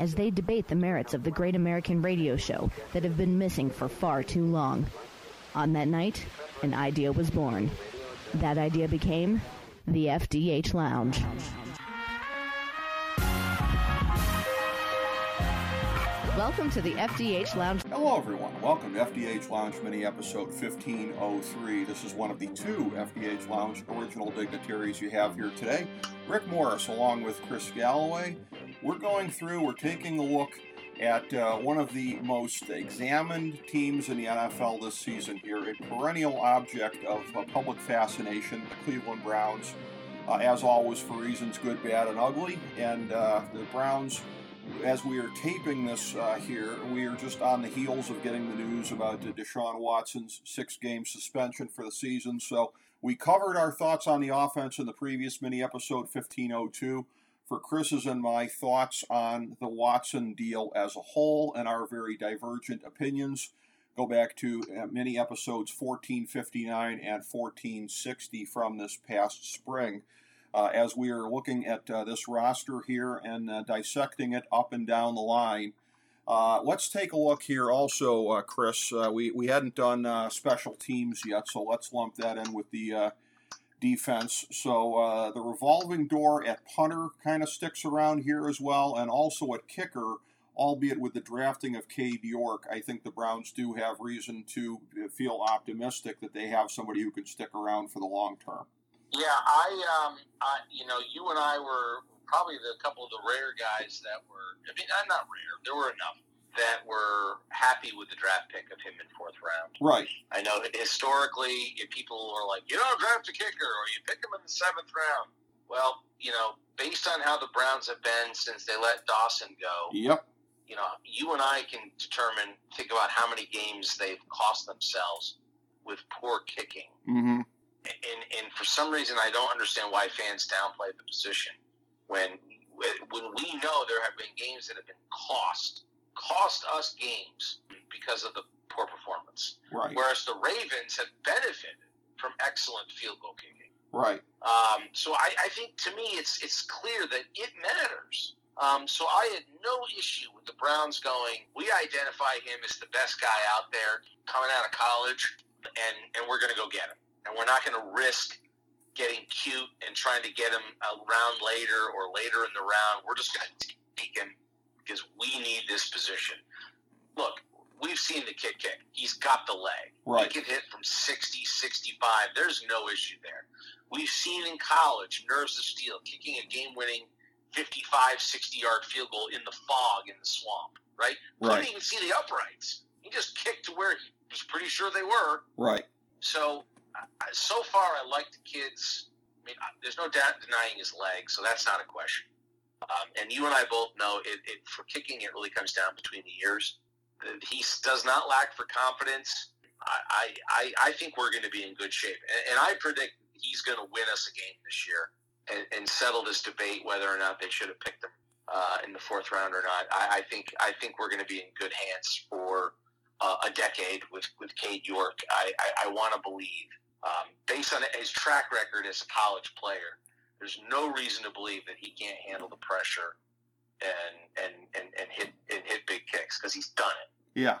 as they debate the merits of the great American radio show that have been missing for far too long. On that night, an idea was born. That idea became the FDH Lounge. Welcome to the FDH Lounge. Hello, everyone. Welcome to FDH Lounge Mini Episode 1503. This is one of the two FDH Lounge original dignitaries you have here today. Rick Morris, along with Chris Galloway. We're going through, we're taking a look at uh, one of the most examined teams in the NFL this season here, a perennial object of uh, public fascination, the Cleveland Browns. Uh, as always, for reasons good, bad, and ugly. And uh, the Browns as we are taping this uh, here, we are just on the heels of getting the news about Deshaun Watson's six game suspension for the season. So we covered our thoughts on the offense in the previous mini episode 1502. For Chris's and my thoughts on the Watson deal as a whole and our very divergent opinions, go back to many episodes 1459 and 1460 from this past spring uh, as we are looking at uh, this roster here and uh, dissecting it up and down the line. Uh, let's take a look here also, uh, Chris. Uh, we, we hadn't done special teams yet, so let's lump that in with the defense. So uh, the revolving door at punter kind of sticks around here as well, and also at kicker albeit with the drafting of Cade York, I think the Browns do have reason to uh, feel optimistic that they have somebody who can stick around for the long term. Yeah, I, um, I, you know, you and I were probably the couple of the rare guys that were. I mean, I'm not rare. There were enough that were happy with the draft pick of him in fourth round. Right. I know historically, if people are like, you don't draft a kicker, or you pick him in the seventh round. Well, you know, based on how the Browns have been since they let Dawson go. Yep. You know, you and I can determine, think about how many games they've cost themselves with poor kicking. Mm-hmm and and for some reason I don't understand why fans downplay the position when when we know there have been games that have been cost cost us games because of the poor performance. Right. Whereas the Ravens have benefited from excellent field goal kicking. Right. Um, so I, I, think to me it's it's clear that it matters. Um, so I had no issue with the Browns going. We identify him as the best guy out there coming out of college, and and we're going to go get him and we're not going to risk getting cute and trying to get him a round later or later in the round. We're just going to take him because we need this position. Look, we've seen the kick kick. He's got the leg. Right. He can hit from 60, 65. There's no issue there. We've seen in college nerves of steel kicking a game winning 55, 60 yard field goal in the fog in the swamp, right? right? Couldn't even see the uprights. He just kicked to where he was pretty sure they were. Right. So so far, I like the kids. I mean, there's no doubt denying his leg, so that's not a question. Um, and you and I both know it, it, for kicking, it really comes down between the ears. He does not lack for confidence. I, I, I think we're going to be in good shape, and, and I predict he's going to win us a game this year and, and, settle this debate whether or not they should have picked him uh, in the fourth round or not. I, I think I think we're going to be in good hands for uh, a decade with with Cade York. I, I, I want to believe um, based on his track record as a college player, there's no reason to believe that he can't handle the pressure and and and, and hit and hit big kicks because he's done it. Yeah,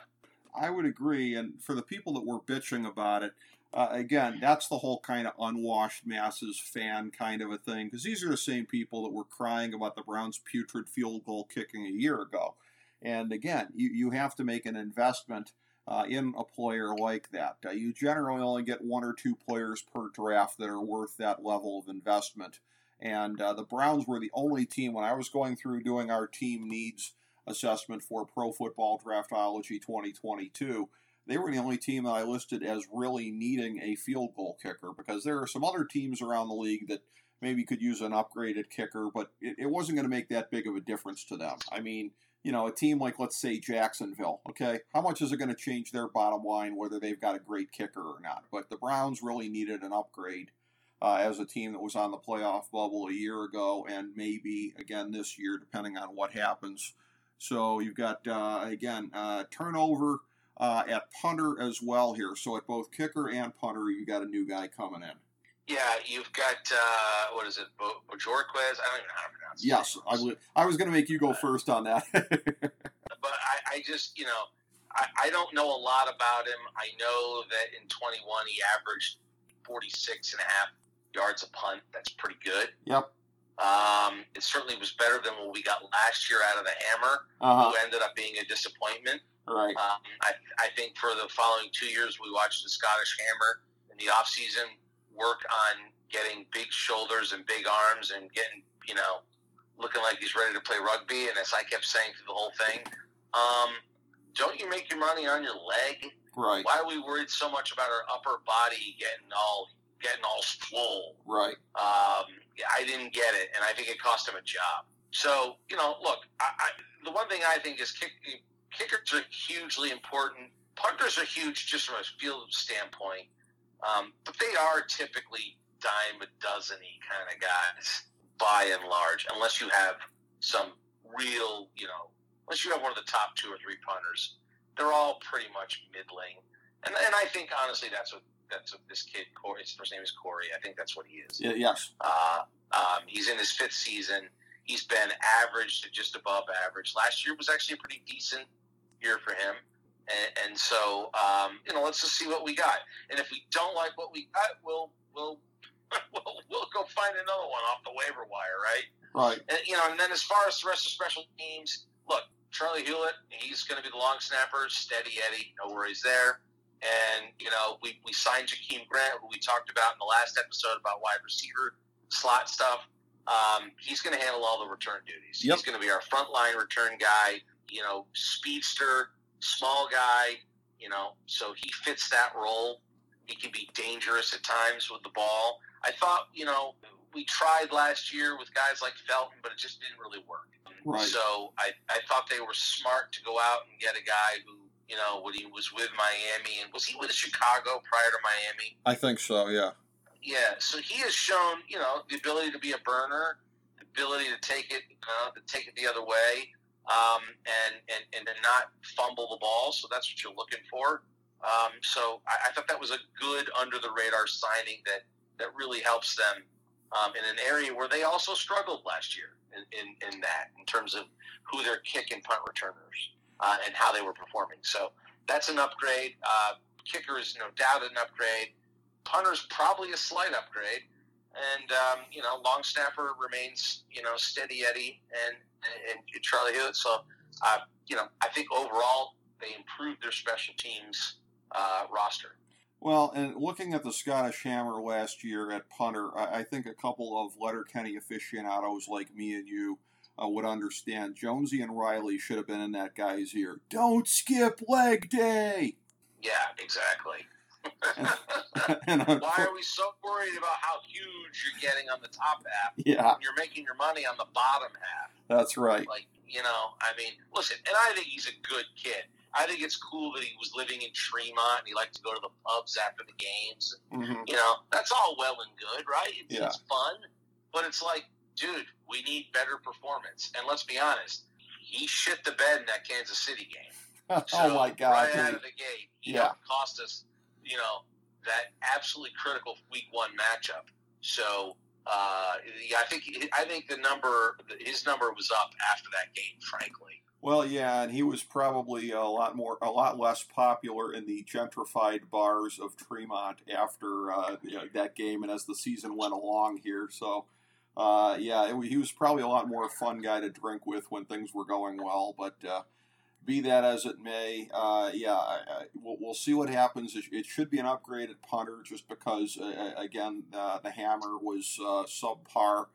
I would agree. And for the people that were bitching about it, uh, again, that's the whole kind of unwashed masses fan kind of a thing because these are the same people that were crying about the Browns' putrid field goal kicking a year ago. And again, you, you have to make an investment uh, in a player like that. Uh, you generally only get one or two players per draft that are worth that level of investment. And uh, the Browns were the only team when I was going through doing our team needs assessment for Pro Football Draftology 2022. They were the only team that I listed as really needing a field goal kicker because there are some other teams around the league that maybe could use an upgraded kicker, but it, it wasn't going to make that big of a difference to them. I mean, you know, a team like, let's say, Jacksonville, okay, how much is it going to change their bottom line whether they've got a great kicker or not? But the Browns really needed an upgrade uh, as a team that was on the playoff bubble a year ago and maybe again this year, depending on what happens. So you've got, uh, again, uh, turnover uh, at punter as well here. So at both kicker and punter, you've got a new guy coming in. Yeah, you've got uh, what is it, Bo- Bojorquez? I don't even know how to pronounce. Yes, I, w- I was going to make you go first on that. but I, I just, you know, I, I don't know a lot about him. I know that in 21 he averaged 46 and a half yards a punt. That's pretty good. Yep. Um, it certainly was better than what we got last year out of the Hammer, Uh-huh. who ended up being a disappointment. Right. Um, I, I think for the following two years, we watched the Scottish Hammer in the offseason work on getting big shoulders and big arms and getting, you know, looking like he's ready to play rugby. And as I kept saying through the whole thing, um, don't you make your money on your leg? Right. Why are we worried so much about our upper body getting all getting all swole? Right. Um, I didn't get it, and I think it cost him a job. So you know, look, I, I, the one thing I think is kick, kickers are hugely important. Punters are huge just from a field standpoint, um, but they are typically dime a dozeny kind of guys by and large, unless you have some real, you know, unless you have one of the top two or three punters. They're all pretty much middling, and and I think honestly that's what that's what this kid Corey. His first name is Corey. I think that's what he is. Y- yes. Uh, um, he's in his fifth season. He's been average to just above average. Last year was actually a pretty decent year for him. And, and so, um, you know, let's just see what we got. And if we don't like what we got, we'll we'll we'll, we'll go find another one off the waiver wire, right? Right. And, you know, and then as far as the rest of special teams, look, Charley Hughlett, he's going to be the long snapper, steady Eddie, no worries there. And, you know, we, we signed Jakeem Grant, who we talked about in the last episode about wide receiver slot stuff. Um, he's going to handle all the return duties. Yep. He's going to be our frontline return guy, you know, speedster, small guy, you know, so he fits that role. He can be dangerous at times with the ball. I thought, you know, we tried last year with guys like Felton, but it just didn't really work. Right. So I, I thought they were smart to go out and get a guy who, you know, when he was with Miami, and was he with Chicago prior to Miami? I think so. Yeah. Yeah, so he has shown, you know, the ability to be a burner, the ability to take it, uh, to take it the other way, um, and, and and to not fumble the ball. So that's what you're looking for. Um, so I, I thought that was a good under the radar signing that that really helps them um, in an area where they also struggled last year in, in, in that in terms of who their kick and punt returners uh, and how they were performing. So that's an upgrade. Uh, kicker is no doubt an upgrade punter's probably a slight upgrade, and um, you know, long snapper remains you know steady Eddie and and Charley Hughlett. So, uh, you know, I think overall they improved their special teams uh, roster. Well, and looking at the Scottish Hammer last year at punter, I, I think a couple of Letterkenny aficionados like me and you uh, would understand. Jonesy and Riley should have been in that guy's ear. Don't skip leg day. Yeah, exactly. and I'm- Why are we so worried about how huge you're getting on the top half? yeah, when You're making your money on the bottom half. that's right. Like, you know, I mean, listen, and I think he's a good kid. I think it's cool that he was living in Tremont and he liked to go to the pubs after the games. hmm You know, that's all well and good, right? It's, Yeah. it's fun, but it's like, dude, we need better performance. And let's be honest, he shit the bed in that Kansas City game. oh my God! Right dude. out of the gate, he Yeah. cost us, you know, that absolutely critical week one matchup. So, uh, yeah, I think I think the number, his number was up after that game. Frankly, Well, yeah, and he was probably a lot more, a lot less popular in the gentrified bars of Tremont after uh, you know, that game, and as the season went along here. So, uh, yeah, it, he was probably a lot more fun guy to drink with when things were going well. But uh, be that as it may, uh, yeah, I, I, we'll, we'll see what happens. It, it should be an upgrade at punter, just because, uh, again, uh, the hammer was uh, subpar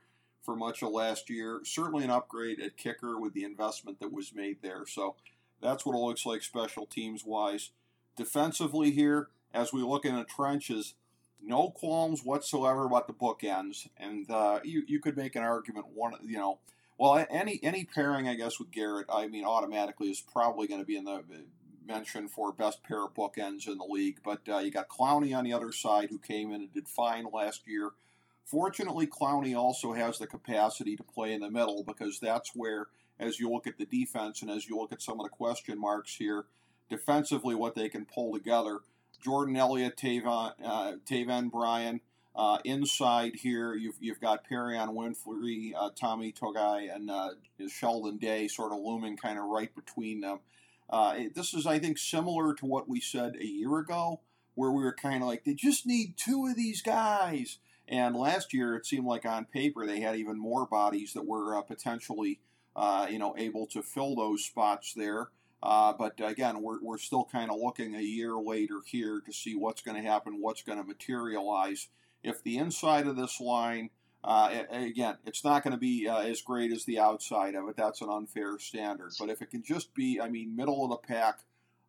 for much of last year. Certainly an upgrade at kicker with the investment that was made there. So that's what it looks like special teams wise. Defensively here, as we look in the trenches, no qualms whatsoever about the bookends. And uh, you, you could make an argument one you know Well, any any pairing, I guess, with Garrett, I mean, automatically is probably going to be in the mention for best pair of bookends in the league. But uh, you got Clowney on the other side, who came in and did fine last year. Fortunately, Clowney also has the capacity to play in the middle because that's where, as you look at the defense and as you look at some of the question marks here, defensively, what they can pull together. Jordan Elliott, Taven, uh, Taven Bryan. Uh, inside here, you've, you've got Perrion Winfrey, uh, Tommy Togiai, and uh, Sheldon Day sort of looming kind of right between them. Uh, this is, I think, similar to what we said a year ago, where we were kind of like, they just need two of these guys. And last year, it seemed like on paper they had even more bodies that were uh, potentially, uh, you know, able to fill those spots there. Uh, but again, we're, we're still kind of looking a year later here to see what's going to happen, what's going to materialize if the inside of this line, uh, again, it's not going to be uh, as great as the outside of it. That's an unfair standard. But if it can just be, I mean, middle of the pack,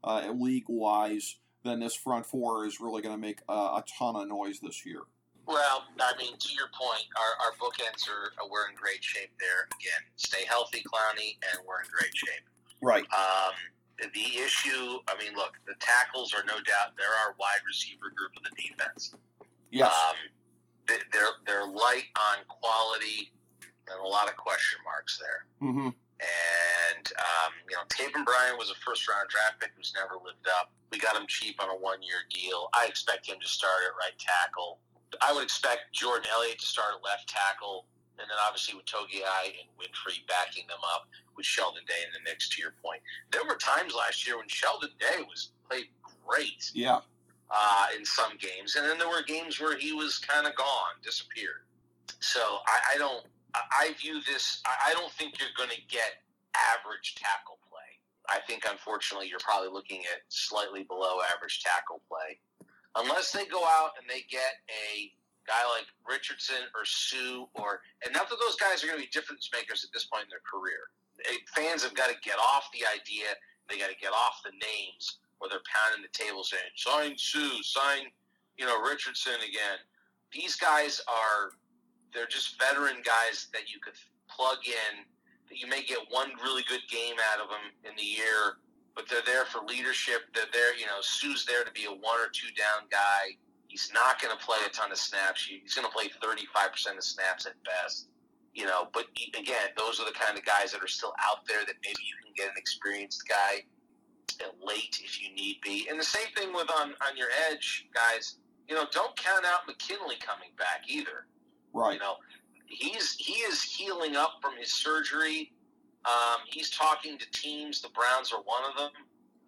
uh, league wise, then this front four is really going to make a ton of noise this year. Well, I mean, to your point, our, our bookends are we're in great shape there. Again, stay healthy, Clowney, and we're in great shape. Right. Um, the issue, I mean, look, the tackles are no doubt they're our wide receiver group of the defense. Yes. Um, they're they're light on quality and a lot of question marks there. Mm-hmm. And um, you know, Taven Bryan was a first round draft pick who's never lived up. We got him cheap on a one year deal. I expect him to start at right tackle. I would expect Jordan Elliott to start at left tackle, and then obviously with Togiai and Winfrey backing them up with Sheldon Day in the mix. To your point, there were times last year when Sheldon Day was played great. Yeah uh, in some games, and then there were games where he was kind of gone, disappeared. So I, I don't. I view this. I don't think you're going to get average tackle play. I think, unfortunately, you're probably looking at slightly below average tackle play, unless they go out and they get a guy like Richardson or Suh or and not that those guys are going to be difference makers at this point in their career. Fans have got to get off the idea. They got to get off the names where they're pounding the table saying, sign Suh, sign, you know, Richardson again. These guys are, they're just veteran guys that you could plug in, that you may get one really good game out of them in the year, but they're there for leadership. They're there, you know, Suh's there to be a one or two down guy. He's not going to play a ton of snaps. He's going to play 35% of snaps at best. You know, but again, those are the kind of guys that are still out there that maybe you can get an experienced guy late if you need be. And the same thing with on on your edge guys. You know, don't count out McKinley coming back either. Right. You know, he's he is healing up from his surgery. Um, he's talking to teams. The Browns are one of them.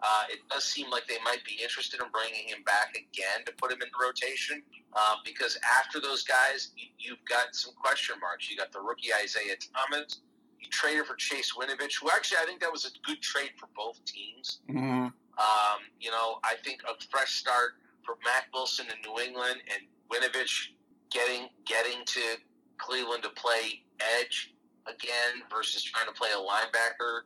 Uh, it does seem like they might be interested in bringing him back again to put him in the rotation uh, because after those guys, you, have got some question marks. You got the rookie Isaiah Thomas. You traded for Chase Winovich, who actually I think that was a good trade for both teams. Mm-hmm. Um, you know, I think a fresh start for Mack Wilson in New England and Winovich getting getting to Cleveland to play edge again versus trying to play a linebacker.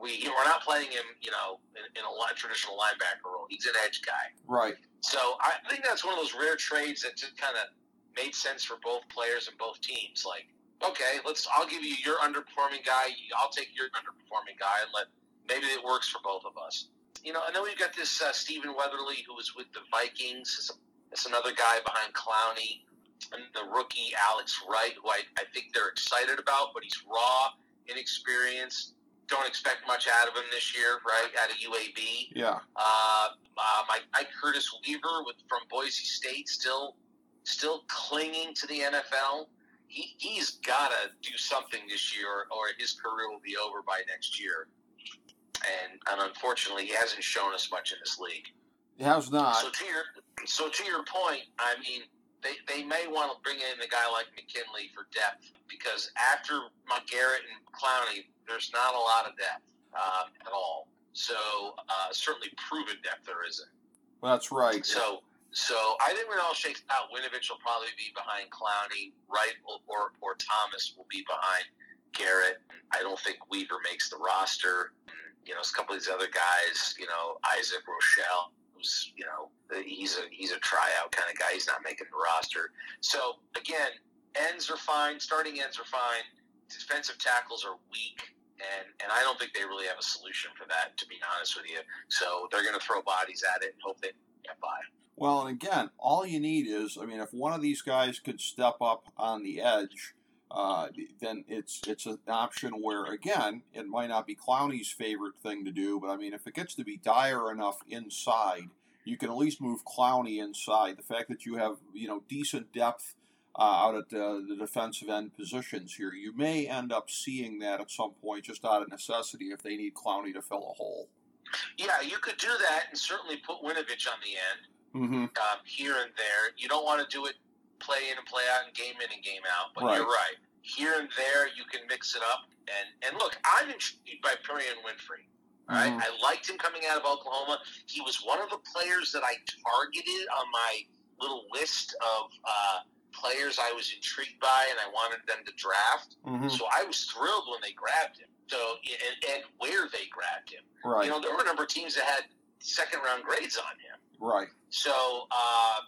We you know, we're not playing him, you know, in, in a traditional linebacker role. He's an edge guy, right? So I think that's one of those rare trades that just kind of made sense for both players and both teams. Like okay, let's. I'll give you your underperforming guy. I'll take your underperforming guy, and let maybe it works for both of us. You know, and then we've got this uh, Stephen Weatherly who was with the Vikings. It's another guy behind Clowney, and the rookie Alex Wright, who I, I think they're excited about, but he's raw, inexperienced. Don't expect much out of him this year, right? Out of UAB. Yeah. Uh, uh, my, my Curtis Weaver with from Boise State still still clinging to the NFL he, he's got to do something this year, or his career will be over by next year. And, and unfortunately, he hasn't shown us much in this league. He has not. So to your so to your point, I mean, they, they may want to bring in a guy like McKinley for depth because after Garrett and Clowney, there's not a lot of depth um, at all. So uh, certainly proven depth there isn't. That's right. So so I think when it all shakes out, Winovich will probably be behind Clowney, Wright or, or, Thomas will be behind Garrett. I don't think Weaver makes the roster. You know, a couple of these other guys, you know, Isaac Rochell, who's, you know, he's a he's a tryout kind of guy. He's not making the roster. So again, ends are fine, starting ends are fine. defensive tackles are weak, and and I don't think they really have a solution for that. To be honest with you, so they're going to throw bodies at it and hope they get by. Well, and again, all you need is, I mean, if one of these guys could step up on the edge, uh, then it's it's an option where, again, it might not be Clowney's favorite thing to do, but I mean, if it gets to be dire enough inside, you can at least move Clowney inside. The fact that you have, you know, decent depth uh, out at uh, the defensive end positions here, you may end up seeing that at some point just out of necessity if they need Clowney to fill a hole. Yeah, you could do that and certainly put Winovich on the end Mm-hmm. um, here and there. You don't want to do it play in and play out and game in and game out, but Right. you're right. Here and there, you can mix it up. And and look, I'm intrigued by Perrion Winfrey. Right, Mhm. I liked him coming out of Oklahoma. He was one of the players that I targeted on my little list of uh, players I was intrigued by, and I wanted them to draft. Mm-hmm. So I was thrilled when they grabbed him. So and, and where they grabbed him. Right. You know, there were a number of teams that had second round grades on him. right. So, uh,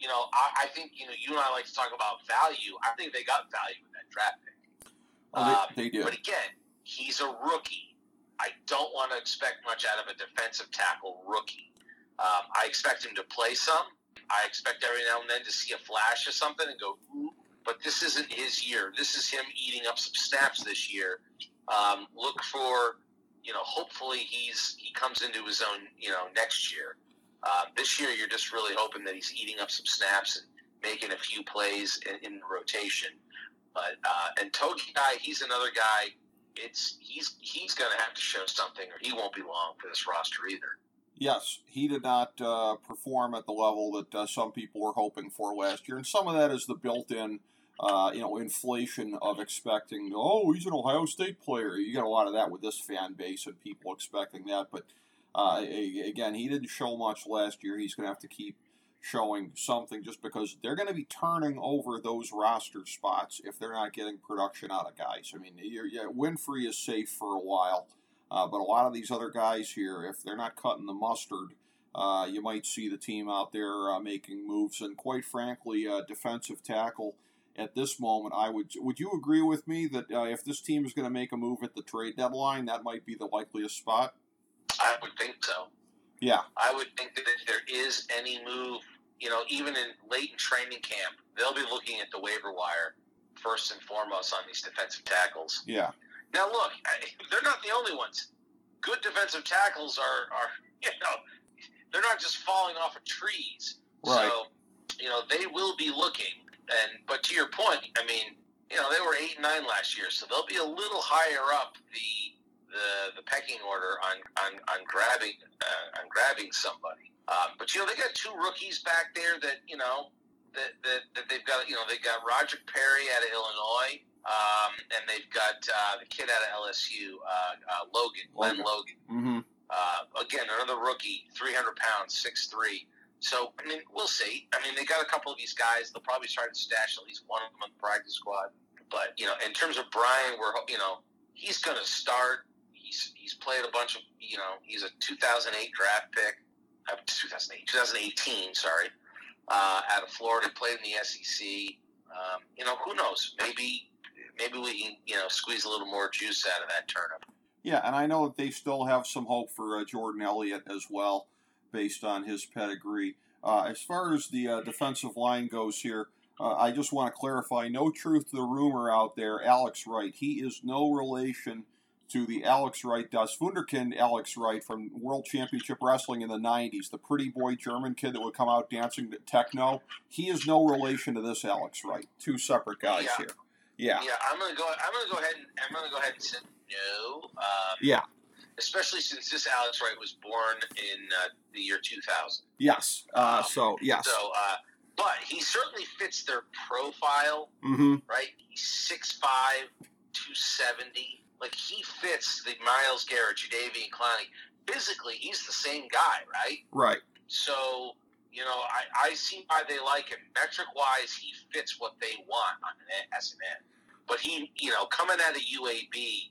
you know, I, I think you know you and I like to talk about value. I think they got value in that draft pick. Oh, Um, they, they did. But again, he's a rookie. I don't want to expect much out of a defensive tackle rookie. Um, I expect him to play some. I expect every now and then to see a flash of something and go, ooh. But this isn't his year. This is him eating up some snaps this year. Um, look for, you know, hopefully he's he comes into his own, you know, next year. Uh, this year, you're just really hoping that he's eating up some snaps and making a few plays in, in rotation. But uh, and Togiai, he's another guy. It's he's he's going to have to show something, or he won't be long for this roster either. Yes, he did not uh, perform at the level that uh, some people were hoping for last year, and some of that is the built-in, uh, you know, inflation of expecting. Oh, he's an Ohio State player. You get a lot of that with this fan base and people expecting that. But uh, again, he didn't show much last year. He's going to have to keep showing something, just because they're going to be turning over those roster spots if they're not getting production out of guys. I mean, yeah, Winfrey is safe for a while. Uh, but a lot of these other guys here, if they're not cutting the mustard, uh, you might see the team out there uh, making moves. And quite frankly, uh, defensive tackle at this moment, I would would you agree with me that uh, if this team is going to make a move at the trade deadline, that might be the likeliest spot? I would think so. Yeah, I would think that if there is any move, you know, even in late in training camp, they'll be looking at the waiver wire first and foremost on these defensive tackles. yeah, Now, look, they're not the only ones. Good defensive tackles are, are you know, they're not just falling off of trees. Right. So, you know, they will be looking. And but to your point, I mean, you know, they were eight and nine last year, so they'll be a little higher up the the, the pecking order on on, on grabbing uh, on grabbing somebody. Um, but you know, they got two rookies back there that you know that, that, that they've got. You know, they got Roger Perry out of Illinois. Um, and they've got uh, the kid out of LSU, uh, uh, Logan, Glen Logan. Logan. mm-hmm. Uh, again, another rookie, 300 pounds, six three. So, I mean, we'll see. I mean, they got a couple of these guys. They'll probably start to stash at least one of them on the practice squad. But, you know, in terms of Bryan, we're, you know, he's going to start. He's, he's played a bunch of, you know, he's a 2008 draft pick. Uh, 2008, 2018, sorry, uh, out of Florida, played in the SEC. Um, you know, who knows? Maybe, maybe we can, you know, squeeze a little more juice out of that turnip. Yeah, and I know that they still have some hope for uh, Jordan Elliott as well, based on his pedigree. Uh, as far as the uh, defensive line goes here, uh, I just want to clarify no truth to the rumor out there. Alex Wright, he is no relation to the Alex Wright, Das Wunderkind Alex Wright from World Championship Wrestling in the 90s, the pretty boy German kid that would come out dancing to techno. He is no relation to this Alex Wright. Two separate guys Yeah. here. Yeah. Yeah, I'm gonna go. I'm gonna go ahead and I'm gonna go ahead and say no. Um, Yeah. Especially since this Alex Wright was born in uh, the year 2000. Yes. Uh, so, yes. So, uh, but he certainly fits their profile, mm-hmm. right? He's 6'5", 270. Like he fits the Myles Garrett, Jadeveon Clowney. Physically, he's the same guy, right? Right. So, you know, I, I see why they like him. Metric wise, he fits what they want on an as an end. But he, you know, coming out of UAB,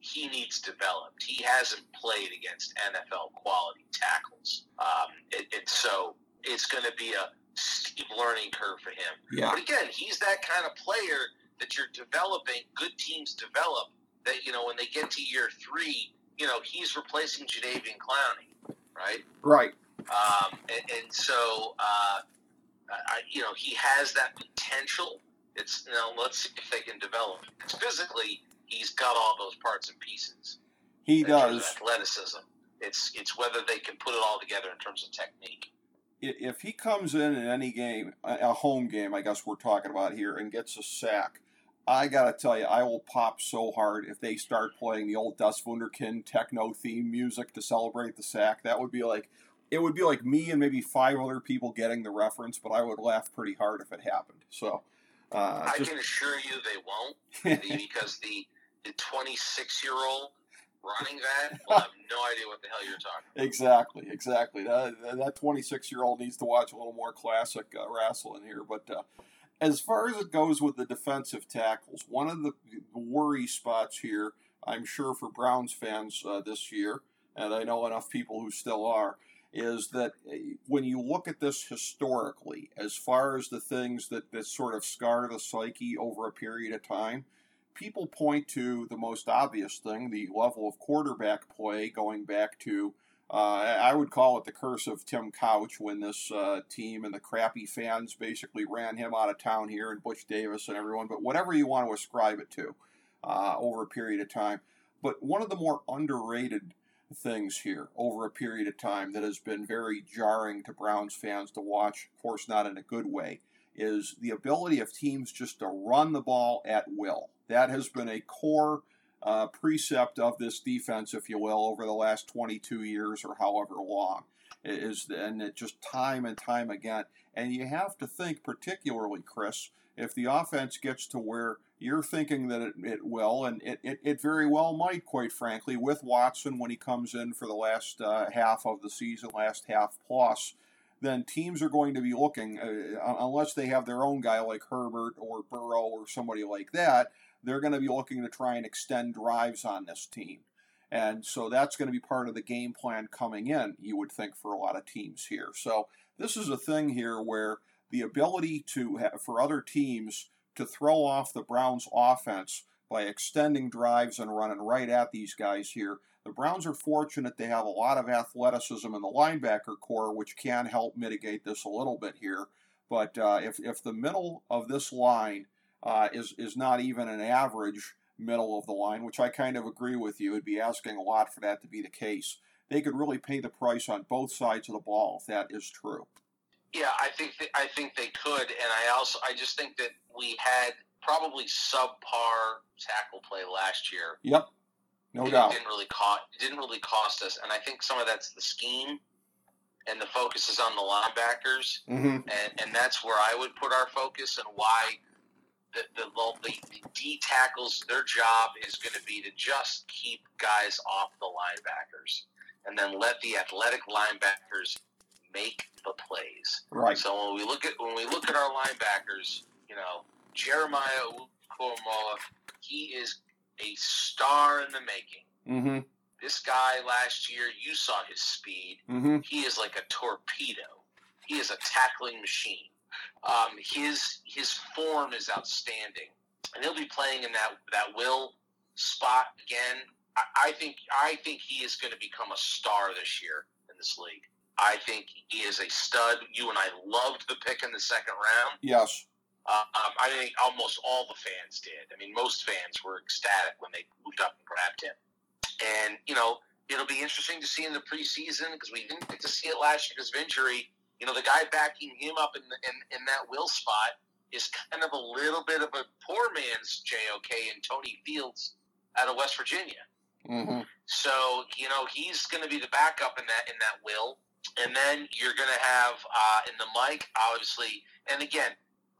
he needs developed. He hasn't played against NFL quality tackles. Um, it, it, so it's going to be a steep learning curve for him. Yeah. But again, he's that kind of player that you're developing, good teams develop that you know when they get to year three, you know he's replacing Jadeveon Clowney, right? Right. Um, and, and so uh, I, you know he has that potential. It's you know let's see if they can develop. Because physically, he's got all those parts and pieces. He in terms of does. athleticism. It's it's whether they can put it all together in terms of technique. If he comes in in any game, a home game, I guess we're talking about here, and gets a sack, I gotta tell you, I will pop so hard if they start playing the old Das Wunderkind techno theme music to celebrate the sack. That would be like, it would be like me and maybe five other people getting the reference, but I would laugh pretty hard if it happened. So, uh, I just, can assure you they won't because the the 26 year old running that will have no idea what the hell you're talking. about. Exactly, exactly. That that 26 year old needs to watch a little more classic uh, wrestling here. But uh, as far as it goes with the defensive tackles, one of the worry spots here, I'm sure for Browns fans uh, this year, and I know enough people who still are, is that uh, when you look at this historically, as far as the things that, that sort of scar the psyche over a period of time, people point to the most obvious thing, the level of quarterback play going back to, I would call it the curse of Tim Couch when this uh, team and the crappy fans basically ran him out of town here and Butch Davis and everyone, but whatever you want to ascribe it to uh, over a period of time. But one of the more underrated things here over a period of time that has been very jarring to Browns fans to watch, of course, not in a good way, is the ability of teams just to run the ball at will. That has been a core uh, precept of this defense, if you will, over the last 22 years or however long. It is and it just time and time again. And you have to think, particularly, Chris, if the offense gets to where you're thinking that it, it will, and it, it, it very well might, quite frankly, with Watson when he comes in for the last uh, half of the season, last half plus, then teams are going to be looking, uh, unless they have their own guy like Herbert or Burrow or somebody like that, they're going to be looking to try and extend drives on this team. And so that's going to be part of the game plan coming in, you would think, for a lot of teams here. So this is a thing here where the ability to have, for other teams to throw off the Browns offense by extending drives and running right at these guys here. The Browns are fortunate they have a lot of athleticism in the linebacker core, which can help mitigate this a little bit here. But uh, if, if the middle of this line uh, is, is not even an average middle of the line, which I kind of agree with you, it'd be asking a lot for that to be the case. They could really pay the price on both sides of the ball if that is true. Yeah, I think that, I think they could, and I also I just think that we had probably subpar tackle play last year. Yep, no and doubt. Didn't really cost. Didn't really cost us, and I think some of that's the scheme, and the focus is on the linebackers, Mm-hmm. and and that's where I would put our focus, and why the the, the, the D tackles their job is going to be to just keep guys off the linebackers, and then let the athletic linebackers make the plays. Right. So when we look at when we look at our linebackers, you know, Jeremiah Owusu-Koramoah, he is a star in the making. Mm-hmm. This guy last year, you saw his speed. Mm-hmm. He is like a torpedo. He is a tackling machine. Um, his his form is outstanding, and he'll be playing in that that will spot again. I, I think I think he is going to become a star this year in this league. I think he is a stud. You and I loved the pick in the second round. Yes. Uh, um, I think almost all the fans did. I mean, most fans were ecstatic when they moved up and grabbed him. And you know, it'll be interesting to see in the preseason because we didn't get to see it last year because of injury. You know, the guy backing him up in, in in that will spot is kind of a little bit of a poor man's JOK and Tony Fields out of West Virginia. Mm-hmm. So you know he's going to be the backup in that in that will, and then you're going to have uh, in the Mike obviously, and again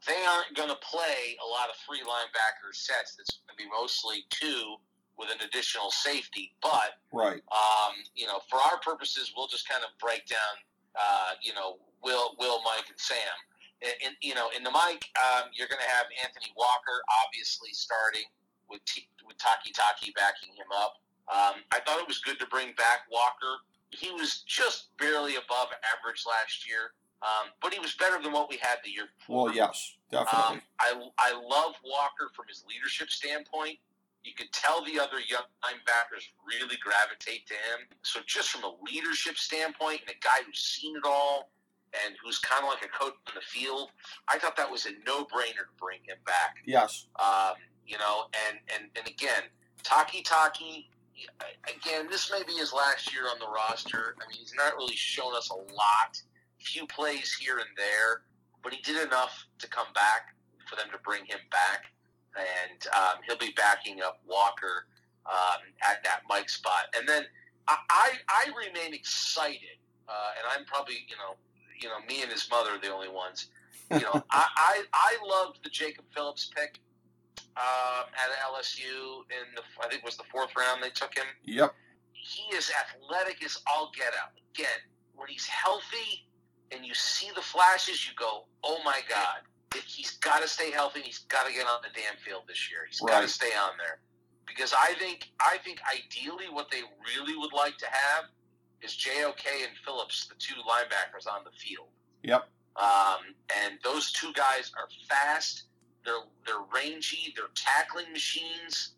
they aren't going to play a lot of three linebacker sets. It's going to be mostly two with an additional safety. But Right. um, you know, for our purposes, we'll just kind of break down. Uh, you know, Will, Will, Mike, and Sam. And, and you know, in the Mike, um, you're going to have Anthony Walker obviously starting with T- with Takitaki backing him up. Um, I thought it was good to bring back Walker. He was just barely above average last year. Um, but he was better than what we had the year before. Well, yes, definitely. Um, I, I love Walker from his leadership standpoint. You could tell the other young linebackers really gravitate to him. So just from a leadership standpoint and a guy who's seen it all and who's kind of like a coach on the field, I thought that was a no-brainer to bring him back. yes. Um, you know, and, and, and again, Takitaki, again, this may be his last year on the roster. I mean, he's not really shown us a lot, few plays here and there, but he did enough to come back for them to bring him back. And um, he'll be backing up Walker um, at that Mike spot. And then I, I, I remain excited, uh, and I'm probably, you know, you know, me and his mother are the only ones. You know, I, I, I loved the Jacob Phillips pick um, at LSU in the I think it was the fourth round they took him. Yep. He is athletic as all get out. Again, when he's healthy and you see the flashes, you go, "Oh my God!" He's got to stay healthy. He's got to get on the damn field this year. He's got to stay on there because I think I think ideally what they really would like to have is JOK and Phillips, the two linebackers on the field. Yep. Um, and those two guys are fast. They're they're rangy. They're tackling machines,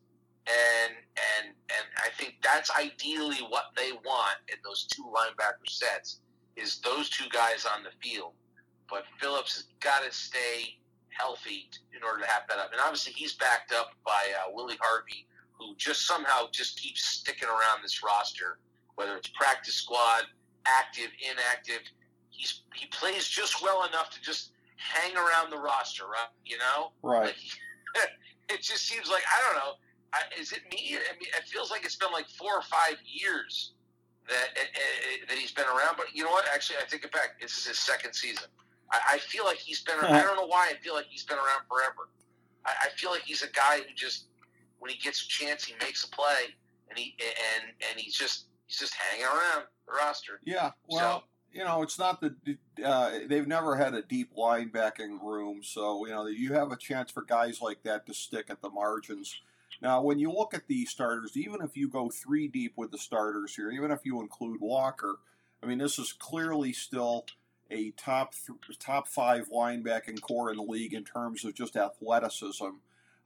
and and and I think that's ideally what they want in those two linebacker sets is those two guys on the field. But Phillips has got to stay healthy in order to have that up. And obviously, he's backed up by uh, Willie Harvey, who just somehow just keeps sticking around this roster, whether it's practice squad, active, inactive. He's he plays just well enough to just hang around the roster, right? You know, Right. like, it just seems like I don't know. I, is it me? I mean, it feels like it's been like four or five years that uh, that he's been around. But you know what? Actually, I take it back. This is his second season. I, I feel like he's been. I don't know why. I feel like he's been around forever. I, I feel like he's a guy who just, when he gets a chance, he makes a play, and he and and he's just he's just hanging around the roster. Yeah. Well, you know, it's not the uh, they've never had a deep linebacking room, so you know you have a chance for guys like that to stick at the margins. Now, when you look at the starters, even if you go three deep with the starters here, even if you include Walker, I mean, this is clearly still a top th- top five linebacking core in the league in terms of just athleticism.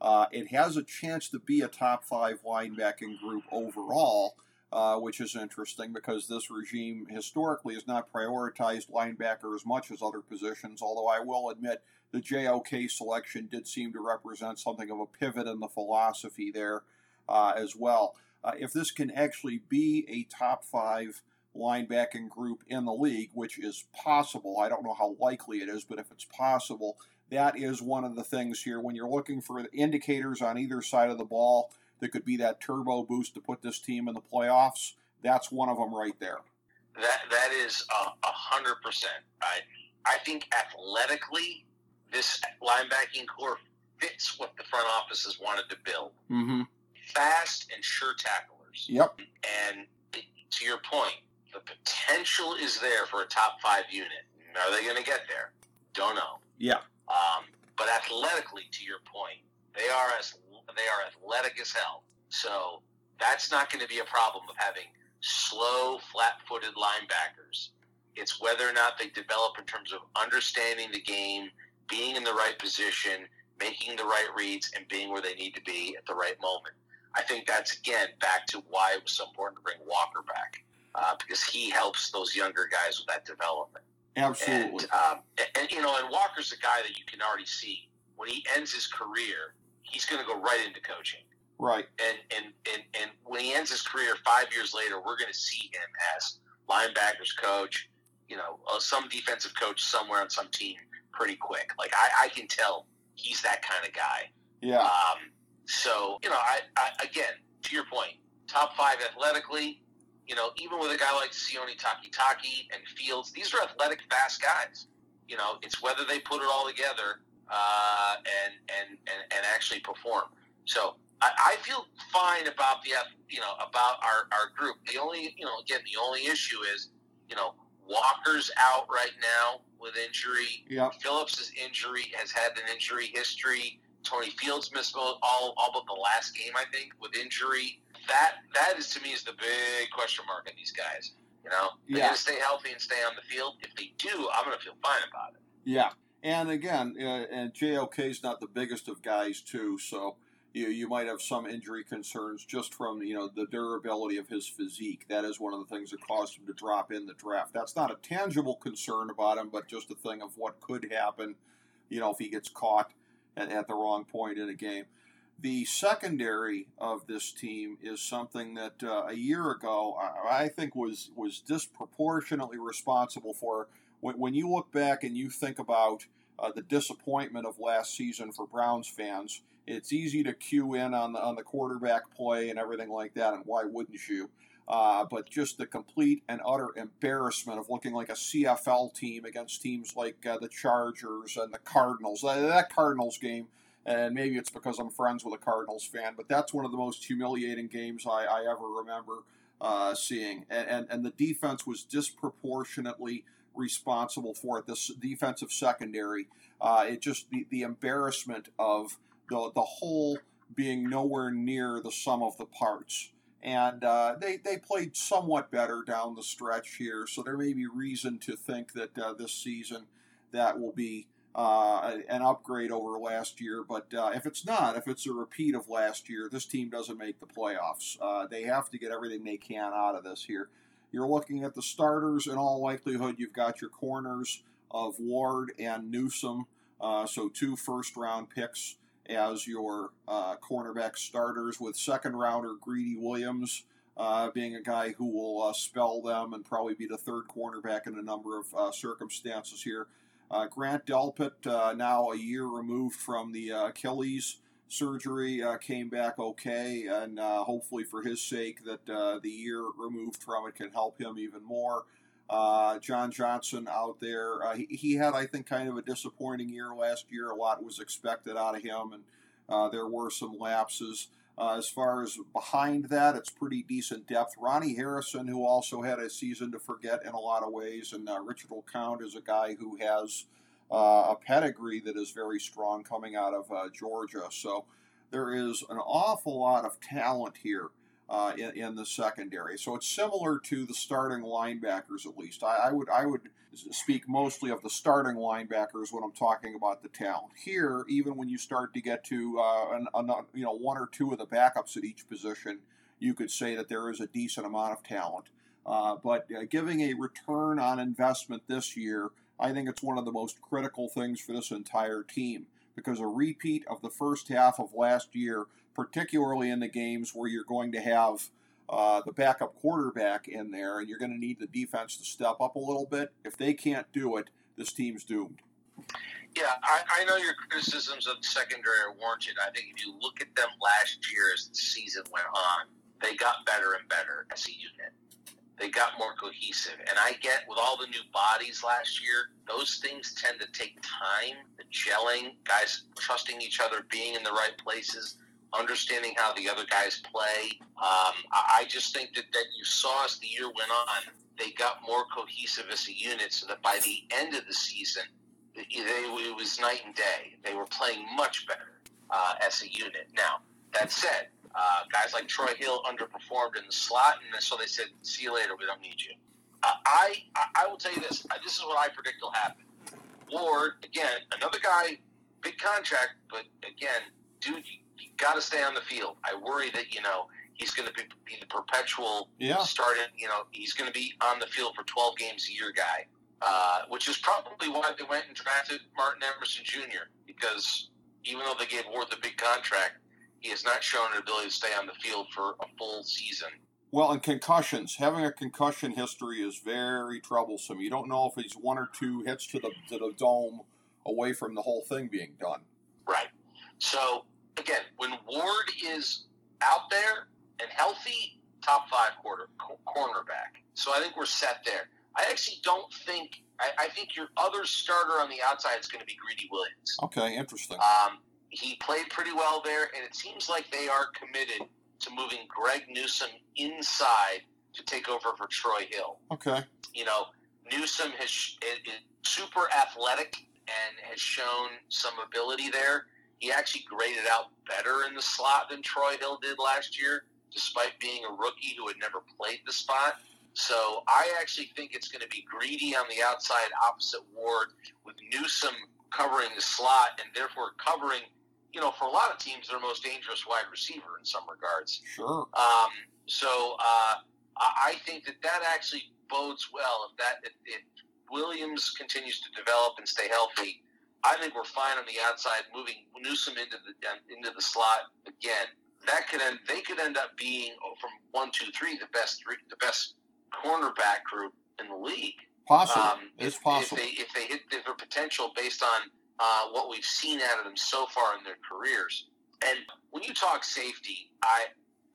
Uh, it has a chance to be a top five linebacking group overall, uh, which is interesting because this regime historically has not prioritized linebacker as much as other positions. Although I will admit the JOK selection did seem to represent something of a pivot in the philosophy there uh, as well. Uh, if this can actually be a top five linebacking group in the league, which is possible, I don't know how likely it is, but if it's possible, that is one of the things here when you're looking for indicators on either side of the ball that could be that turbo boost to put this team in the playoffs. That's one of them right there. That that is a hundred percent. I I think athletically, this linebacking core fits what the front office has wanted to build. Mm-hmm. Fast and sure tacklers. Yep. And to your point, the potential is there for a top five unit. Are they going to get there? Don't know. Yeah. Um, but athletically, to your point, they are as they are athletic as hell. So that's not going to be a problem of having slow, flat-footed linebackers. It's whether or not they develop in terms of understanding the game, being in the right position, making the right reads, and being where they need to be at the right moment. I think that's again back to why it was so important to bring Walker back uh, because he helps those younger guys with that development. Absolutely. And, um, and, and, you know, and Walker's a guy that you can already see when he ends his career, he's going to go right into coaching. right. And, and and and when he ends his career five years later, we're going to see him as linebackers coach, you know, uh, some defensive coach somewhere on some team pretty quick. Like I, I can tell he's that kind of guy. Yeah. Um, so you know, I, I again to your point, top five athletically. You know, even with a guy like Sione Takitaki and Fields, these are athletic, fast guys. You know, it's whether they put it all together uh, and, actually perform. So I, I feel fine about the you know about our, our group. The only you know again the only issue is you know Walker's out right now with injury. Yep. Phillips' injury has had an injury history. Tony Fields missed all, all, but the last game, I think, with injury. That that is to me is the big question mark on these guys. You know, they Yeah. got to stay healthy and stay on the field. If they do, I'm going to feel fine about it. Yeah, and again, uh, and JOK is not the biggest of guys too, so you you might have some injury concerns just from you know the durability of his physique. That is one of the things that caused him to drop in the draft. That's not a tangible concern about him, but just a thing of what could happen, you know, if he gets caught at, at the wrong point in a game. The secondary of this team is something that uh, a year ago I, I think was was disproportionately responsible for. When, when you look back and you think about uh, the disappointment of last season for Browns fans, it's easy to cue in on the on the quarterback play and everything like that, and why wouldn't you? Uh, but just the complete and utter embarrassment of looking like a CFL team against teams like uh, the Chargers and the Cardinals. That, that Cardinals game, and maybe it's because I'm friends with a Cardinals fan, but that's one of the most humiliating games I, I ever remember uh, seeing. And, and, and the defense was disproportionately responsible for it. This defensive secondary, uh, it just the, the embarrassment of the the whole being nowhere near the sum of the parts. And uh, they they played somewhat better down the stretch here, so there may be reason to think that uh, this season that will be uh, an upgrade over last year. But uh, if it's not, if it's a repeat of last year, this team doesn't make the playoffs. Uh, they have to get everything they can out of this here. You're looking at the starters. In all likelihood, you've got your corners of Ward and Newsome, uh, so two first round picks as your uh, cornerback starters, with second rounder Greedy Williams uh, being a guy who will uh, spell them and probably be the third cornerback in a number of uh, circumstances here. Uh, Grant Delpit, now a year removed from the Achilles surgery, uh, came back okay, and uh, hopefully for his sake, that uh, the year removed from it can help him even more. Uh, John Johnson out there, uh, he, he had, I think, kind of a disappointing year last year. A lot was expected out of him, and uh, there were some lapses. As far as behind that, it's pretty decent depth. Ronnie Harrison, who also had a season to forget in a lot of ways, and Richard LeCounte is a guy who has a pedigree that is very strong coming out of uh, Georgia. So there is an awful lot of talent here uh, in, in the secondary. So it's similar to the starting linebackers, at least. I, I would I would speak mostly of the starting linebackers when I'm talking about the talent. Here, even when you start to get to uh, an, an, you know one or two of the backups at each position, you could say that there is a decent amount of talent. Uh, but uh, giving a return on investment this year, I think it's one of the most critical things for this entire team because a repeat of the first half of last year, particularly in the games where you're going to have uh, the backup quarterback in there and you're going to need the defense to step up a little bit. If they can't do it, this team's doomed. Yeah, I, I know your criticisms of the secondary are warranted. I think if you look at them last year as the season went on, they got better and better as a unit. They got more cohesive. And I get with all the new bodies last year, those things tend to take time. The gelling, guys trusting each other, being in the right places, understanding how the other guys play. Um, I just think that, that you saw as the year went on, they got more cohesive as a unit so that by the end of the season, they, it was night and day. They were playing much better uh, as a unit. Now, that said, uh, guys like Troy Hill underperformed in the slot, and so they said, "See you later. We don't need you." Uh, I, I will tell you this. Uh, This is what I predict will happen. Ward again, another guy, big contract, but again, dude, you, you got to stay on the field. I worry that you know he's going to be, be the perpetual Yeah. starting. You know, he's going to be on the field for 12 games a year guy, uh, which is probably why they went and drafted Martin Emerson Jr. Because even though they gave Ward the big contract, he has not shown an ability to stay on the field for a full season. Well, and concussions. Having a concussion history is very troublesome. You don't know if he's one or two hits to the to the dome away from the whole thing being done. Right. So again, when Ward is out there and healthy, top five quarter co- cornerback. So I think we're set there. I actually don't think. I, I think your other starter on the outside is going to be Greedy Williams. Okay, interesting. Um, he played pretty well there, and it seems like they are committed to moving Greg Newsome inside to take over for Troy Hill. Okay. You know, Newsome has is, is super athletic and has shown some ability there. He actually graded out better in the slot than Troy Hill did last year, despite being a rookie who had never played the spot. So I actually think it's going to be Greedy on the outside, opposite Ward, with Newsome covering the slot and therefore covering, you know, for a lot of teams, their most dangerous wide receiver in some regards. Sure. Um, so uh, I think that that actually bodes well if that if, if Williams continues to develop and stay healthy. I think we're fine on the outside, moving Newsome into the into the slot again. That could end. They could end up being oh, from one, two, three, the best three, the best cornerback group in the league. Possible. Um, it's if, possible. If they, if they hit their potential based on uh, what we've seen out of them so far in their careers. And when you talk safety, I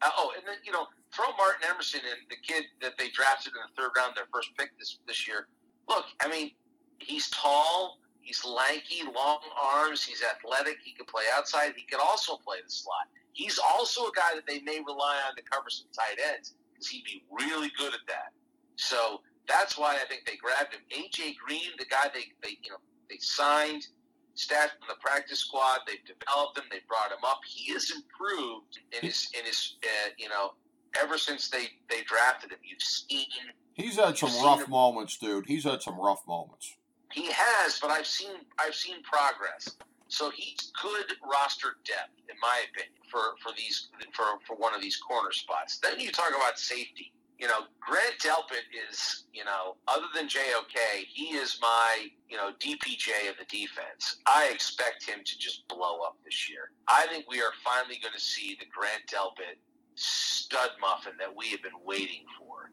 uh, oh, and then you know throw Martin Emerson and the kid that they drafted in the third round, their first pick this this year. Look, I mean, he's tall, he's lanky, long arms, he's athletic, he can play outside, he can also play the slot. He's also a guy that they may rely on to cover some tight ends because he'd be really good at that. So that's why I think they grabbed him. AJ Green, the guy they, they you know they signed, staffed in the practice squad. They've developed him. They brought him up. He has improved in his in his uh, you know ever since they they drafted him. You've seen he's had some rough him. moments, dude. He's had some rough moments. He has, but I've seen I've seen progress. So he's good roster depth, in my opinion, for, for these for, for one of these corner spots. Then you talk about safety. You know, Grant Delpit is, you know, other than JOK, he is my, you know, DPJ of the defense. I expect him to just blow up this year. I think we are finally going to see the Grant Delpit stud muffin that we have been waiting for.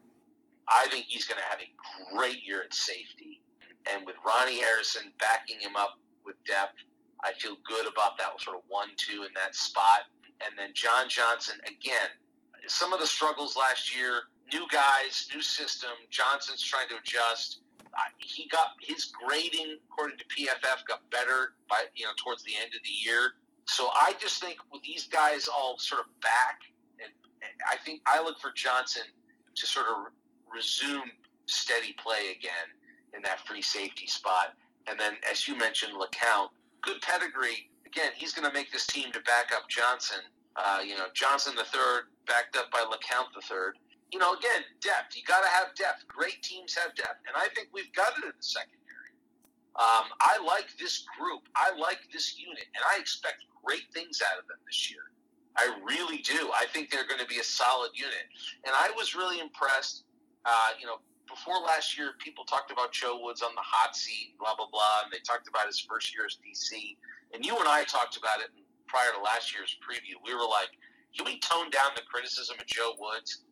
I think he's going to have a great year at safety. And with Ronnie Harrison backing him up with depth, I feel good about that sort of one-two in that spot. And then John Johnson again. Some of the struggles last year, new guys, new system. Johnson's trying to adjust. Uh, he got his grading according to PFF got better by you know towards the end of the year. So I just think with these guys all sort of back, and, and I think I look for Johnson to sort of resume steady play again in that free safety spot. And then, as you mentioned, LeCounte, good pedigree. Again, he's going to make this team to back up Johnson. Uh, you know, Johnson the third, backed up by LeCounte the third. You know, again, depth. You got to have depth. Great teams have depth, and I think we've got it in the secondary. Um, I like this group. I like this unit, and I expect great things out of them this year. I really do. I think they're going to be a solid unit, and I was really impressed. Uh, you know, before last year, people talked about Joe Woods on the hot seat, blah blah blah, and they talked about his first year as DC. And you and I talked about it prior to last year's preview. We were like, can we tone down the criticism of Joe Woods?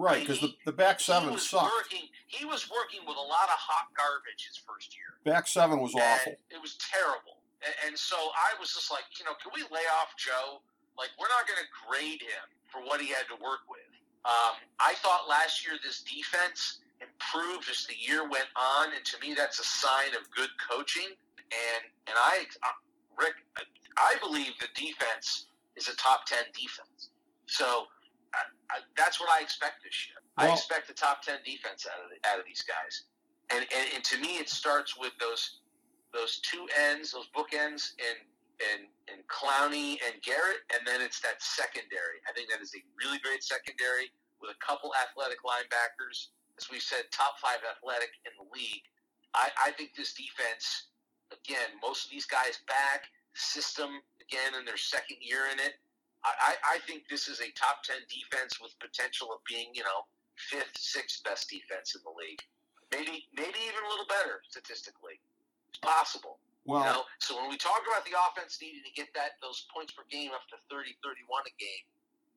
Right, because the, the back seven he sucked. Working, he was working with a lot of hot garbage his first year. Back seven was and awful. It was terrible. And, and so I was just like, you know, can we lay off Joe? Like, we're not going to grade him for what he had to work with. Um, I thought last year this defense improved as the year went on, and to me, that's a sign of good coaching. And and I, uh, Rick, I believe the defense is a top ten defense. So I, I, that's what I expect this year. Well, I expect a top ten defense out of the, out of these guys. And, and and to me, it starts with those those two ends, those bookends, in in in Clowney and Garrett, and then it's that secondary. I think that is a really great secondary with a couple athletic linebackers as we said, top five athletic in the league. I, I think this defense, again, most of these guys back, system again in their second year in it. I, I think this is a top 10 defense with potential of being, you know, fifth, sixth best defense in the league. Maybe, maybe even a little better statistically. It's possible. Well, you know? So when we talk about the offense needing to get that those points per game up to 30, 31 a game,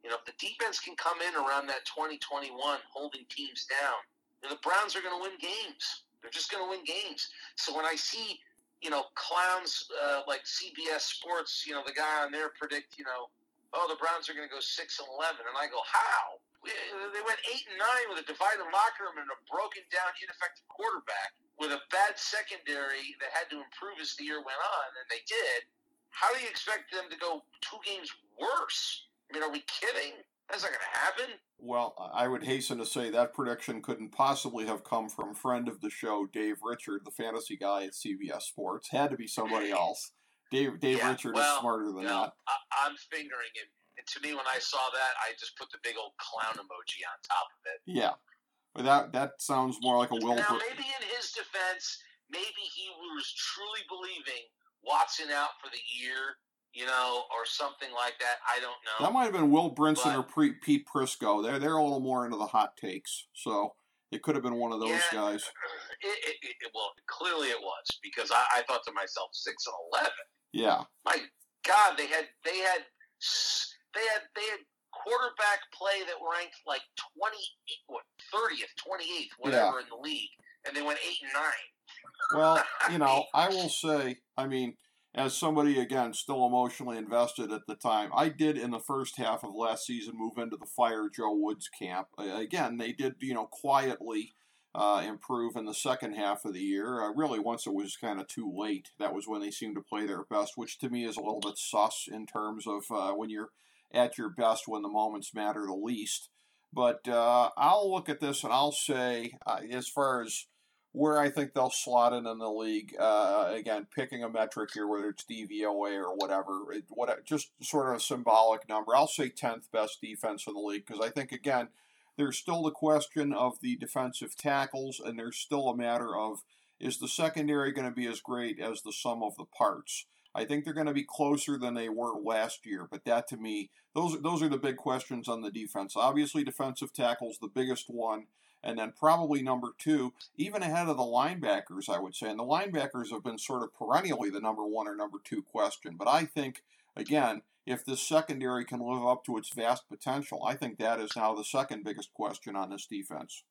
you know, if the defense can come in around that 2021, 20, holding teams down, then the Browns are going to win games. They're just going to win games. So when I see, you know, clowns uh, like CBS Sports, you know, the guy on there predict, you know, oh, the Browns are going to go six and eleven, and I go, how? They went eight and nine with a divided locker room and a broken down, ineffective quarterback with a bad secondary that had to improve as the year went on, and they did. How do you expect them to go two games worse? I mean, are we kidding? That's not going to happen. Well, I would hasten to say that prediction couldn't possibly have come from friend of the show, Dave Richard, the fantasy guy at CBS Sports. Had to be somebody else. Dave Dave yeah, Richard well, is smarter than you know, that. I, am fingering it. And to me, when I saw that, I just put the big old clown emoji on top of it. Yeah. But that that sounds more like a Will. Now, maybe in his defense, maybe he was truly believing Watson out for the year, you know, or something like that. I don't know. That might have been Will Brinson But- or Pete Prisco. They're they're a little more into the hot takes, so it could have been one of those Yeah. guys. It, it, it, well, clearly it was because I, I thought to myself, six and eleven. Yeah, My God, they had they had they had they had quarterback play that ranked like twenty what thirtieth, twenty eighth, whatever in the league, and they went eight and nine. Well, you know, I will say, I mean, as somebody again still emotionally invested at the time, I did in the first half of last season move into the fire Joe Woods camp. Again, they did, you know, quietly uh, improve in the second half of the year. Uh, really, once it was kind of too late, that was when they seemed to play their best, which to me is a little bit sus in terms of uh, when you're at your best when the moments matter the least. But uh, I'll look at this and I'll say, uh, as far as where I think they'll slot in in the league. Uh, again, picking a metric here, whether it's DVOA or whatever, it, what just sort of a symbolic number. I'll say tenth best defense in the league because I think again, there's still the question of the defensive tackles, and there's still a matter of is the secondary going to be as great as the sum of the parts. I think they're going to be closer than they were last year, but that to me, those those are the big questions on the defense. Obviously, defensive tackles the biggest one and then probably number two, even ahead of the linebackers, I would say. And the linebackers have been sort of perennially the number one or number two question. But I think, again, if this secondary can live up to its vast potential, I think that is now the second biggest question on this defense.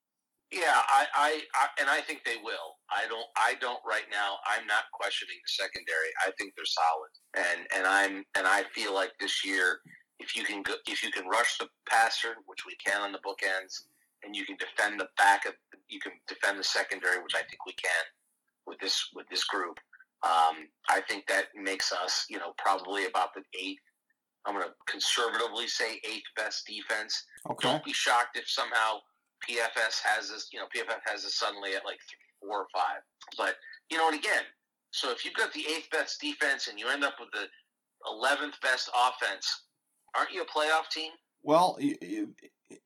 Yeah, I, I, I and I think they will. I don't I don't right now. I'm not questioning the secondary. I think they're solid, and and I'm and I feel like this year, if you can go, if you can rush the passer, which we can on the bookends, and you can defend the back of you can defend the secondary, which I think we can with this with this group. Um, I think that makes us, you know, probably about the eighth. I'm going to conservatively say eighth best defense. Okay. Don't be shocked if somehow PFS has this, you know, PFF has this suddenly at like three, four or five. But you know, and again, so if you've got the eighth best defense and you end up with the eleventh best offense, aren't you a playoff team? Well,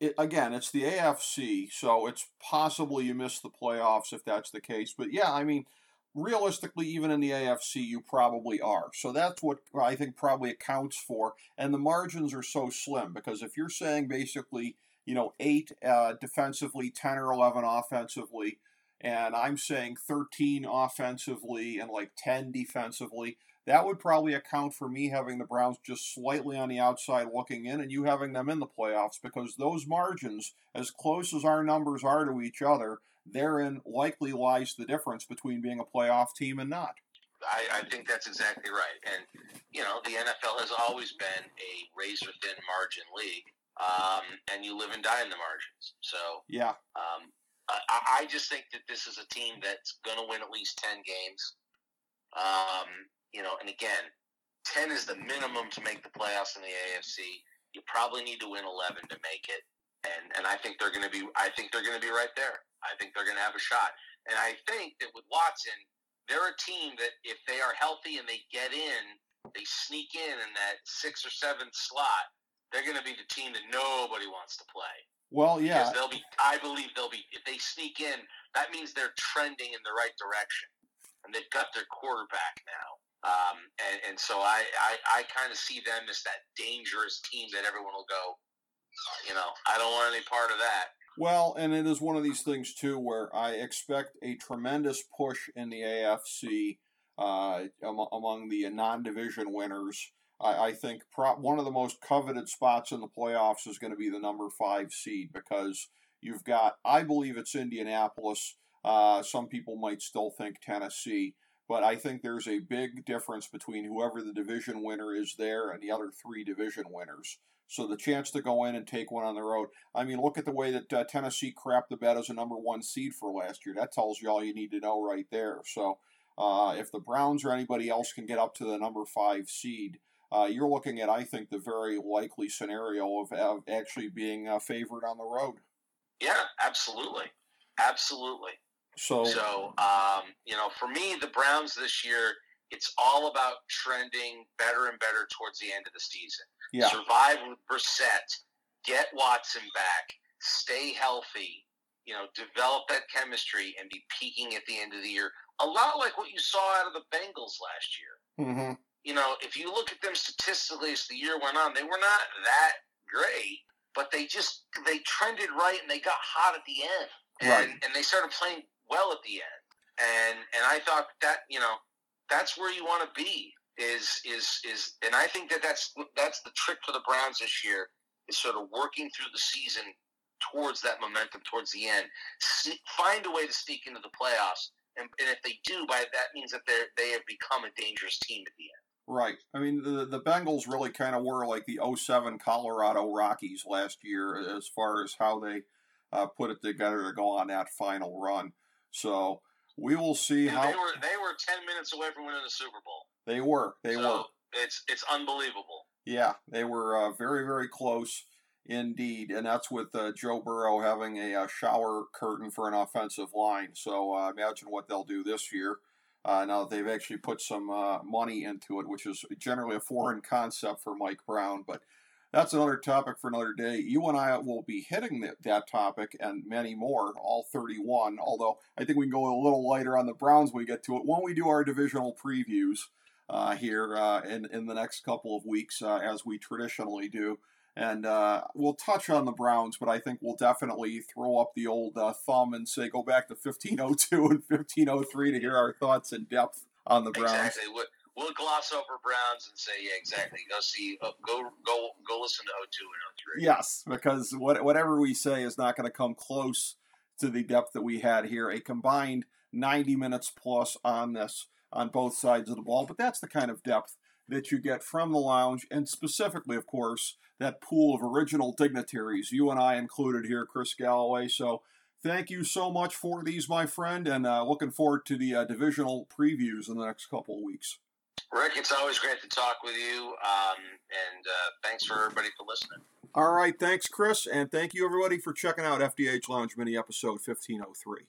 it, again, it's the AFC, so it's possible you miss the playoffs if that's the case. But yeah, I mean, realistically, even in the AFC, you probably are. So that's what I think probably accounts for. And the margins are so slim because if you're saying basically, you know, eight uh, defensively, 10 or 11 offensively, and I'm saying 13 offensively and like 10 defensively, that would probably account for me having the Browns just slightly on the outside looking in and you having them in the playoffs because those margins, as close as our numbers are to each other, therein likely lies the difference between being a playoff team and not. I, I think that's exactly right. And you know, the NFL has always been a razor thin margin league, um, and you live and die in the margins. So Yeah. um, I, I just think that this is a team that's going to win at least ten games. Um, you know, and again, ten is the minimum to make the playoffs in the AFC. You probably need to win eleven to make it, and and I think they're going to be. I think they're going to be right there. I think they're going to have a shot, and I think that with Watson, they're a team that if they are healthy and they get in, they sneak in in that six or seventh slot. They're going to be the team that nobody wants to play. Well, yeah. Because they'll be, I believe they'll be, if they sneak in, that means they're trending in the right direction. And they've got their quarterback now. Um, and, and so I, I, I kind of see them as that dangerous team that everyone will go, you know, I don't want any part of that. Well, and it is one of these things too where I expect a tremendous push in the AFC uh, am- among the non-division winners. I, I think one of the most coveted spots in the playoffs is going to be the number five seed because you've got, I believe it's Indianapolis. Uh, some people might still think Tennessee, but I think there's a big difference between whoever the division winner is there and the other three division winners. So the chance to go in and take one on the road. I mean, look at the way that uh, Tennessee crapped the bed as a number one seed for last year. That tells you all you need to know right there. So uh, if the Browns or anybody else can get up to the number five seed, uh, you're looking at, I think, the very likely scenario of, of actually being uh, favored on the road. Yeah, absolutely. Absolutely. So, So, um, you know, for me, the Browns this year, it's all about trending better and better towards the end of the season. yeah, Survive with Brissett, get Watson back, stay healthy, you know, develop that chemistry and be peaking at the end of the year. A lot like what you saw out of the Bengals last year. Mm-hmm. You know, if you look at them statistically as the year went on, they were not that great, but they just they trended right and they got hot at the end, and Right. and they started playing well at the end. And and I thought that you know that's where you want to be is is is and I think that that's that's the trick for the Browns this year is sort of working through the season towards that momentum towards the end. Find a way to sneak into the playoffs, and, and if they do, by that means that they they have become a dangerous team at the end. Right. I mean, the the Bengals really kind of were like the 07 Colorado Rockies last year as far as how they uh, put it together to go on that final run. So we will see Dude, how they were they were ten minutes away from winning the Super Bowl. they were. They so were. It's it's unbelievable. Yeah, they were uh, very, very close indeed, and that's with uh, Joe Burrow having a, uh shower curtain for an offensive line. So uh, imagine what they'll do this year. Uh, now that they've actually put some uh, money into it, which is generally a foreign concept for Mike Brown, but that's another topic for another day. You and I will be hitting that, that topic and many more, all 31. Although I think we can go a little lighter on the Browns when we get to it when we do our divisional previews uh, here uh, in in the next couple of weeks, uh, as we traditionally do. And uh, we'll touch on the Browns, but I think we'll definitely throw up the old uh, thumb and say go back to 1502 and 1503 to hear our thoughts in depth on the Browns. Exactly. We'll gloss over Browns and say, yeah, exactly. Go see, uh, go go go listen to 02 and 03. Yes, because what, whatever we say is not going to come close to the depth that we had here. A combined 90 minutes plus on this on both sides of the ball, but that's the kind of depth that you get from the lounge, and specifically, of course, that pool of original dignitaries, you and I included here, Chris Galloway. So thank you so much for these, my friend, and uh, looking forward to the uh, divisional previews in the next couple of weeks. Rick, it's always great to talk with you, um, and uh, thanks for everybody for listening. All right, thanks, Chris, and thank you everybody for checking out FDH Lounge Mini Episode 1503.